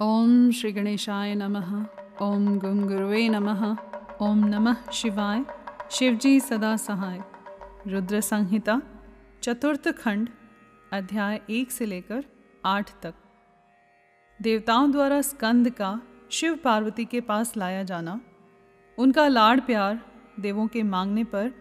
ओम श्री गणेशाय नमः। ओम गुंगुरुवे नमः। ओम नमः शिवाय। शिवजी सदा सहाय। रुद्र संहिता, चतुर्थ खंड, अध्याय एक से लेकर आठ तक। देवताओं द्वारा स्कंद का शिव पार्वती के पास लाया जाना, उनका लाड़ प्यार देवों के मांगने पर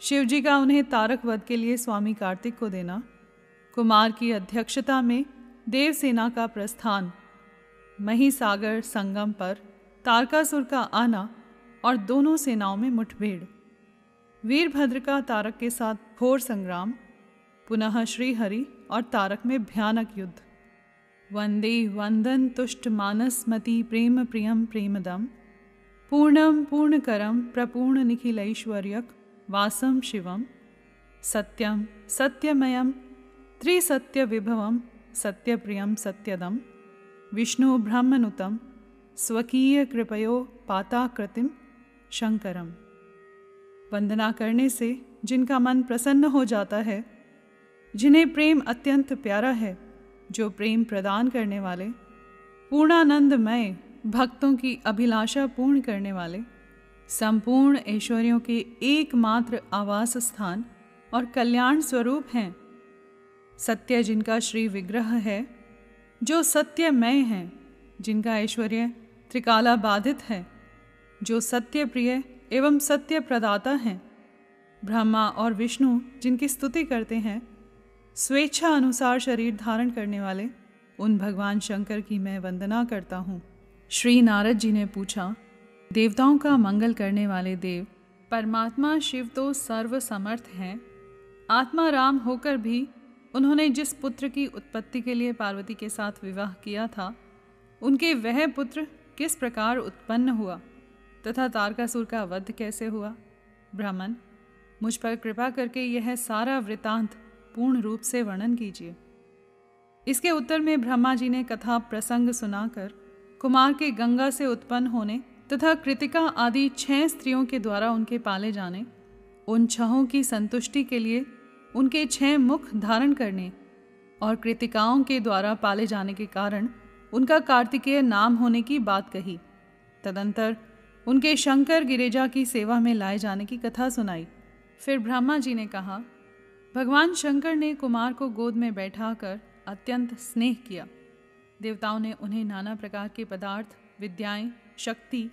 शिवजी का उन्हें तारक वध के लिए स्वामी कार्तिक को देना, कुमार की अध्यक्षता में देवसेना का प्रस्थान महिसागर संगम पर तारकासुर का आना और दोनों सेनाओं में मुठभेड़। वीरभद्र का तारक के साथ घोर संग्राम, पुनः श्रीहरि और तारक में भयानक युद्ध। वंदे वंदन तुष्ट मानसमति प्रेम प्रियम प्रेमदम पूर्णम पूर्णकरम प्रपूर्ण निखिलैश्वर्यक वासम शिवम सत्यम सत्यमयम त्रिसत्य विभवम सत्यप्रियम सत्यदम। विष्णु ब्रह्मनुतम, स्वकीय कृपयो पाताकृतिम, शंकरम। वंदना करने से जिनका मन प्रसन्न हो जाता है, जिन्हें प्रेम अत्यंत प्यारा है, जो प्रेम प्रदान करने वाले, पूर्णानंदमय भक्तों की अभिलाषा पूर्ण करने वाले, संपूर्ण ऐश्वर्यों के एकमात्र आवास स्थान और कल्याण स्वरूप हैं। सत्य जिनका श्री विग्रह है जो सत्यमय हैं, जिनका ऐश्वर्य त्रिकाला बाधित है, जो सत्य प्रिय एवं सत्य प्रदाता हैं। ब्रह्मा और विष्णु जिनकी स्तुति करते हैं, स्वेच्छा अनुसार शरीर धारण करने वाले, उन भगवान शंकर की मैं वंदना करता हूँ। श्री नारद जी ने पूछा, देवताओं का मंगल करने वाले देव, परमात्मा शिव तो सर्व समर्थ हैं। आत्मा राम होकर भी उन्होंने जिस पुत्र की उत्पत्ति के लिए पार्वती के साथ विवाह किया था, उनके वह पुत्र किस प्रकार उत्पन्न हुआ तथा तारकासुर का वध कैसे हुआ? ब्राह्मण, मुझ पर कृपा करके यह सारा वृतांत पूर्ण रूप से वर्णन कीजिए। इसके उत्तर में ब्रह्मा जी ने कथा प्रसंग सुनाकर कुमार के गंगा से उत्पन्न होने तथा कृतिका आदि छह स्त्रियों के द्वारा उनके पाले जाने, उन छहों की संतुष्टि के लिए उनके छह मुख धारण करने और कृतिकाओं के द्वारा पाले जाने के कारण उनका कार्तिकेय नाम होने की बात कही। तदंतर उनके शंकर गिरिजा की सेवा में लाए जाने की कथा सुनाई। फिर ब्रह्मा जी ने कहा, भगवान शंकर ने कुमार को गोद में बैठाकर अत्यंत स्नेह किया। देवताओं ने उन्हें नाना प्रकार के पदार्थ, विद्याएँ, शक्ति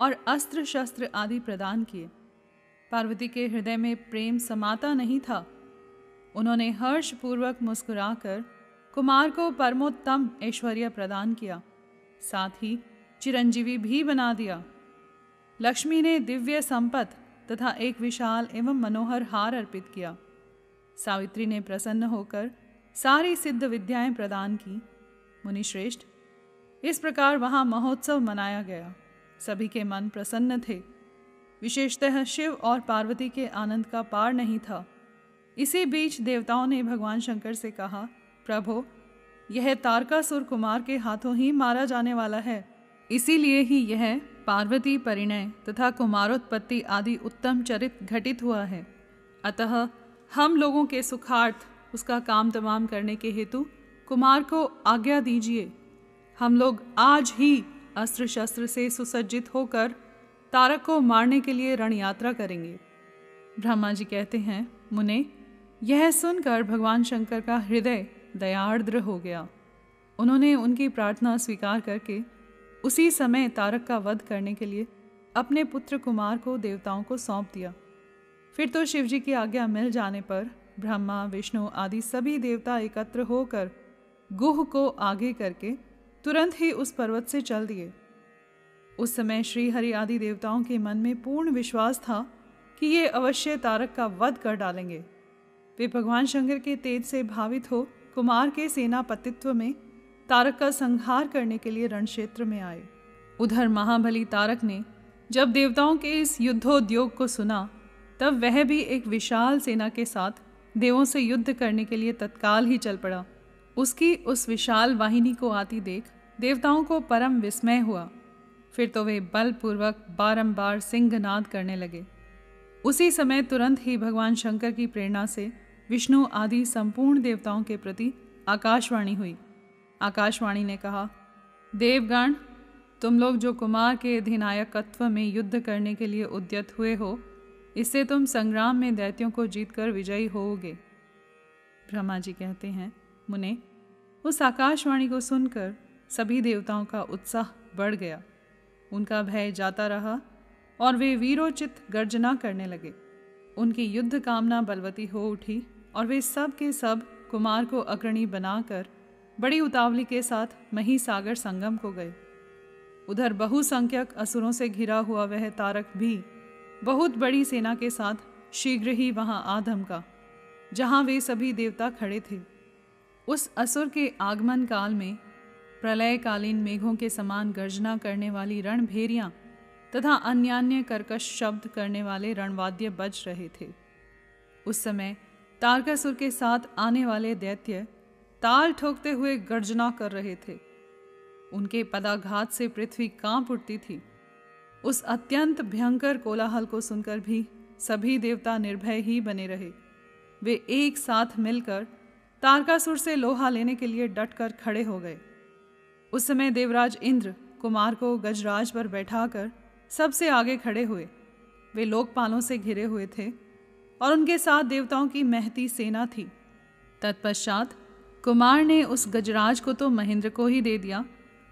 और अस्त्र शस्त्र आदि प्रदान किए। पार्वती के हृदय में प्रेम समाता नहीं था उन्होंने हर्षपूर्वक मुस्कुराकर कुमार को परमोत्तम ऐश्वर्य प्रदान किया। साथ ही चिरंजीवी भी बना दिया। लक्ष्मी ने दिव्य संपत तथा एक विशाल एवं मनोहर हार अर्पित किया। सावित्री ने प्रसन्न होकर सारी सिद्ध विद्याएँ प्रदान की। मुनिश्रेष्ठ, इस प्रकार वहाँ महोत्सव मनाया गया। सभी के मन प्रसन्न थे। विशेषतः शिव और पार्वती के आनंद का पार नहीं था। इसी बीच देवताओं ने भगवान शंकर से कहा, प्रभो, यह तारकासुर कुमार के हाथों ही मारा जाने वाला है। इसीलिए ही यह पार्वती परिणय तथा कुमारोत्पत्ति आदि उत्तम चरित घटित हुआ है। अतः हम लोगों के सुखार्थ, उसका काम तमाम करने के हेतु कुमार को आज्ञा दीजिए। हम लोग आज ही अस्त्र शस्त्र से सुसज्जित होकर तारक को मारने के लिए रण यात्रा करेंगे। ब्रह्मा जी कहते हैं, मुने यह सुनकर भगवान शंकर का हृदय दयार्द्र हो गया। उन्होंने उनकी प्रार्थना स्वीकार करके उसी समय तारक का वध करने के लिए अपने पुत्र कुमार को देवताओं को सौंप दिया। फिर तो शिवजी की आज्ञा मिल जाने पर ब्रह्मा, विष्णु आदि सभी देवता एकत्र होकर गुह को आगे करके तुरंत ही उस पर्वत से चल दिए। उस समय श्री हरि आदि देवताओं के मन में पूर्ण विश्वास था कि ये अवश्य तारक का वध कर डालेंगे। वे भगवान शंकर के तेज से भावित हो कुमार के सेनापतित्व में तारक का संहार करने के लिए रण क्षेत्र में आए। उधर महाबली तारक ने जब देवताओं के इस युद्धोद्योग को सुना, तब वह भी एक विशाल सेना के साथ देवों से युद्ध करने के लिए तत्काल ही चल पड़ा। उसकी उस विशाल वाहिनी को आती देख देवताओं को परम विस्मय हुआ। फिर तो वे बलपूर्वक बारंबार सिंहनाद करने लगे। उसी समय तुरंत ही भगवान शंकर की प्रेरणा से विष्णु आदि संपूर्ण देवताओं के प्रति आकाशवाणी हुई। आकाशवाणी ने कहा, देवगण, तुम लोग जो कुमार के अधिनायकत्व में युद्ध करने के लिए उद्यत हुए हो, इससे तुम संग्राम में दैत्यों को जीतकर विजयी होोगे ब्रह्मा जी कहते हैं, मुने, उस आकाशवाणी को सुनकर सभी देवताओं का उत्साह बढ़ गया। उनका भय जाता रहा और वे वीरोचित गर्जना करने लगे। उनकी युद्ध कामना बलवती हो उठी और वे सब के सब कुमार को अग्रणी बनाकर बड़ी उतावली के साथ मही सागर संगम को गए। उधर बहुसंख्यक असुरों से घिरा हुआ वह तारक भी बहुत बड़ी सेना के साथ शीघ्र ही वहाँ आ धमका, जहाँ वे सभी देवता खड़े थे। उस असुर के आगमन काल में प्रलयकालीन मेघों के समान गर्जना करने वाली रणभेरियाँ तथा अन्य अन्य कर्कश शब्द करने वाले रणवाद्य बज रहे थे। उस समय तारकासुर के साथ आने वाले दैत्य ताल ठोकते हुए गर्जना कर रहे थे। उनके पदाघात से पृथ्वी काँप उठती थी। उस अत्यंत भयंकर कोलाहल को सुनकर भी सभी देवता निर्भय ही बने रहे। वे एक साथ मिलकर तारकासुर से लोहा लेने के लिए डटकर खड़े हो गए। उस समय देवराज इंद्र कुमार को गजराज पर बैठाकर सबसे आगे खड़े हुए। वे लोकपालों से घिरे हुए थे। और उनके साथ देवताओं की महती सेना थी। तत्पश्चात कुमार ने उस गजराज को तो महेंद्र को ही दे दिया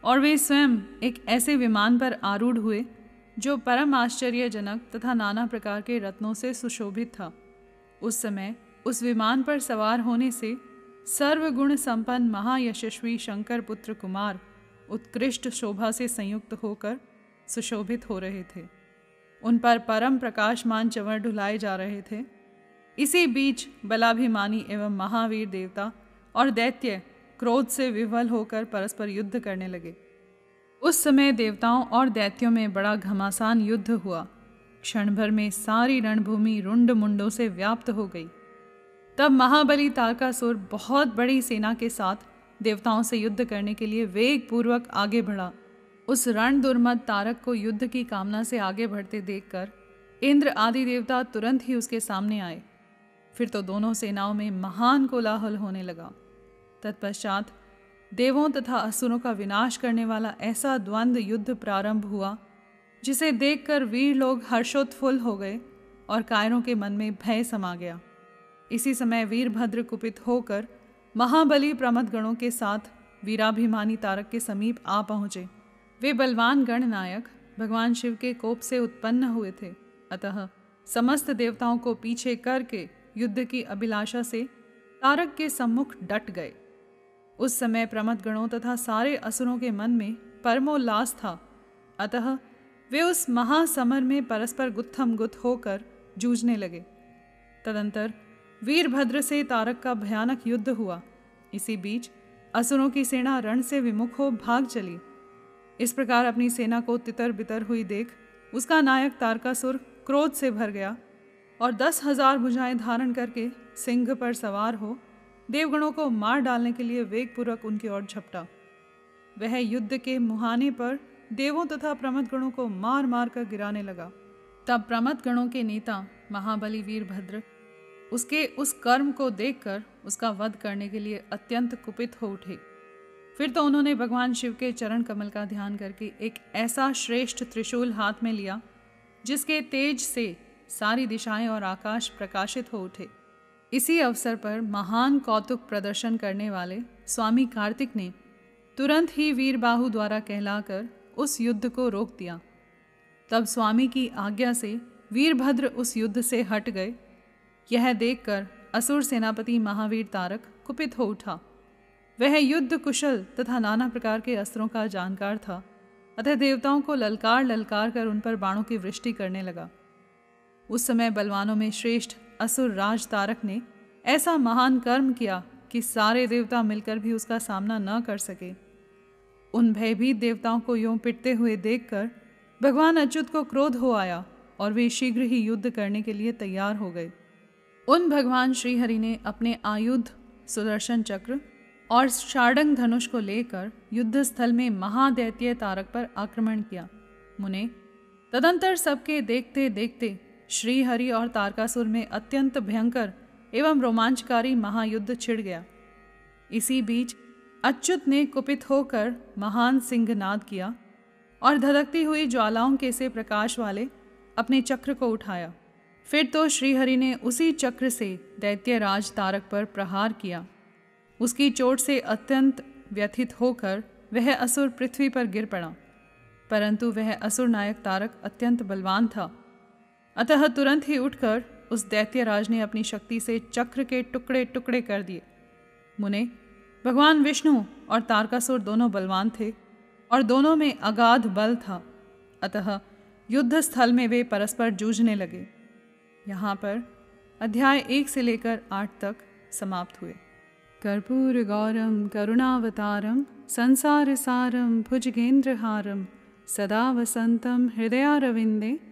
और वे स्वयं एक ऐसे विमान पर आरूढ़ हुए, जो परम आश्चर्यजनक तथा नाना प्रकार के रत्नों से सुशोभित था। उस समय उस विमान पर सवार होने से सर्वगुण संपन्न महायशस्वी शंकर पुत्र कुमार उत्कृष्ट शोभा से संयुक्त होकर सुशोभित हो रहे थे। उन पर परम प्रकाशमान चवर ढुलाए जा रहे थे। इसी बीच बलाभिमानी एवं महावीर देवता और दैत्य क्रोध से विवल होकर परस्पर युद्ध करने लगे। उस समय देवताओं और दैत्यों में बड़ा घमासान युद्ध हुआ। क्षण भर में सारी रणभूमि रुंड मुंडों से व्याप्त हो गई। तब महाबली तारकासुर बहुत बड़ी सेना के साथ देवताओं से युद्ध करने के लिए वेग पूर्वक आगे बढ़ा। उस रण दुर्मद तारक को युद्ध की कामना से आगे बढ़ते देखकर इंद्र आदि देवता तुरंत ही उसके सामने आए। फिर तो दोनों सेनाओं में महान कोलाहल होने लगा। तत्पश्चात देवों तथा असुरों का विनाश करने वाला ऐसा द्वंद्व युद्ध प्रारंभ हुआ, जिसे देखकर वीर लोग हर्षोत्फुल्ल हो गए और कायरों के मन में भय समा गया। इसी समय वीरभद्र कुपित होकर महाबली प्रमद गणों के साथ वीराभिमानी तारक के समीप आ पहुँचे। वे बलवान गण नायक भगवान शिव के कोप से उत्पन्न हुए थे। अतः समस्त देवताओं को पीछे करके युद्ध की अभिलाषा से तारक के सम्मुख डट गए। उस समय प्रमद गणों तथा सारे असुरों के मन में परमोल्लास था। अतः वे उस महासमर में परस्पर गुत्थम गुत्थ होकर जूझने लगे। तदंतर वीरभद्र से तारक का भयानक युद्ध हुआ। इसी बीच असुरों की सेना रण से विमुख हो भाग चली। इस प्रकार अपनी सेना को तितर बितर हुई देख उसका नायक तारकासुर क्रोध से भर गया। और दस हज़ार भुजाएँ धारण करके सिंह पर सवार हो, देवगणों को मार डालने के लिए वेगपूर्वक उनकी ओर झपटा। वह युद्ध के मुहाने पर देवों तथा प्रमद गणों को मार मार कर गिराने लगा। तब प्रमद गणों के नेता महाबली वीरभद्र उसके उस कर्म को देखकर उसका वध करने के लिए अत्यंत कुपित हो उठे। फिर तो उन्होंने भगवान शिव के चरण कमल का ध्यान करके एक ऐसा श्रेष्ठ त्रिशूल हाथ में लिया, जिसके तेज से सारी दिशाएँ और आकाश प्रकाशित हो उठे। इसी अवसर पर महान कौतुक प्रदर्शन करने वाले स्वामी कार्तिक ने तुरंत ही वीरबाहु द्वारा कहलाकर उस युद्ध को रोक दिया। तब स्वामी की आज्ञा से वीरभद्र उस युद्ध से हट गए। यह देखकर असुर सेनापति महावीर तारक कुपित हो उठा। वह युद्ध कुशल तथा नाना प्रकार के अस्त्रों का जानकार था। अतः देवताओं को ललकार ललकार कर उन पर बाणों की वृष्टि करने लगा। उस समय बलवानों में श्रेष्ठ असुर राज तारक ने ऐसा महान कर्म किया कि सारे देवता मिलकर भी उसका सामना न कर सके। उन भयभीत देवताओं को यूँ पिटते हुए देखकर भगवान अच्युत को क्रोध हो आया और वे शीघ्र ही युद्ध करने के लिए तैयार हो गए। उन भगवान श्रीहरि ने अपने आयुध, सुदर्शन चक्र और शार्डंग धनुष को लेकर युद्ध स्थल में महादैत्य तारक पर आक्रमण किया। मुने तदंतर सबके देखते देखते श्रीहरि और तारकासुर में अत्यंत भयंकर एवं रोमांचकारी महायुद्ध छिड़ गया। इसी बीच अच्युत ने कुपित होकर महान सिंहनाद किया और धधकती हुई ज्वालाओं के से प्रकाश वाले अपने चक्र को उठाया। फिर तो श्रीहरि ने उसी चक्र से दैत्य राज तारक पर प्रहार किया। उसकी चोट से अत्यंत व्यथित होकर वह असुर पृथ्वी पर गिर पड़ा। परंतु वह असुर नायक तारक अत्यंत बलवान था। अतः तुरंत ही उठकर उस दैत्यराज ने अपनी शक्ति से चक्र के टुकड़े टुकड़े कर दिए। मुने, भगवान विष्णु और तारकासुर दोनों बलवान थे और दोनों में अगाध बल था। अतः युद्ध स्थल में वे परस्पर जूझने लगे। यहाँ पर अध्याय एक से लेकर आठ तक समाप्त हुए। कर्पूर गौरम, करुणावतारम, संसार सारम, भुजगेंद्रहारम, सदा वसंतम, हृदयारविंदे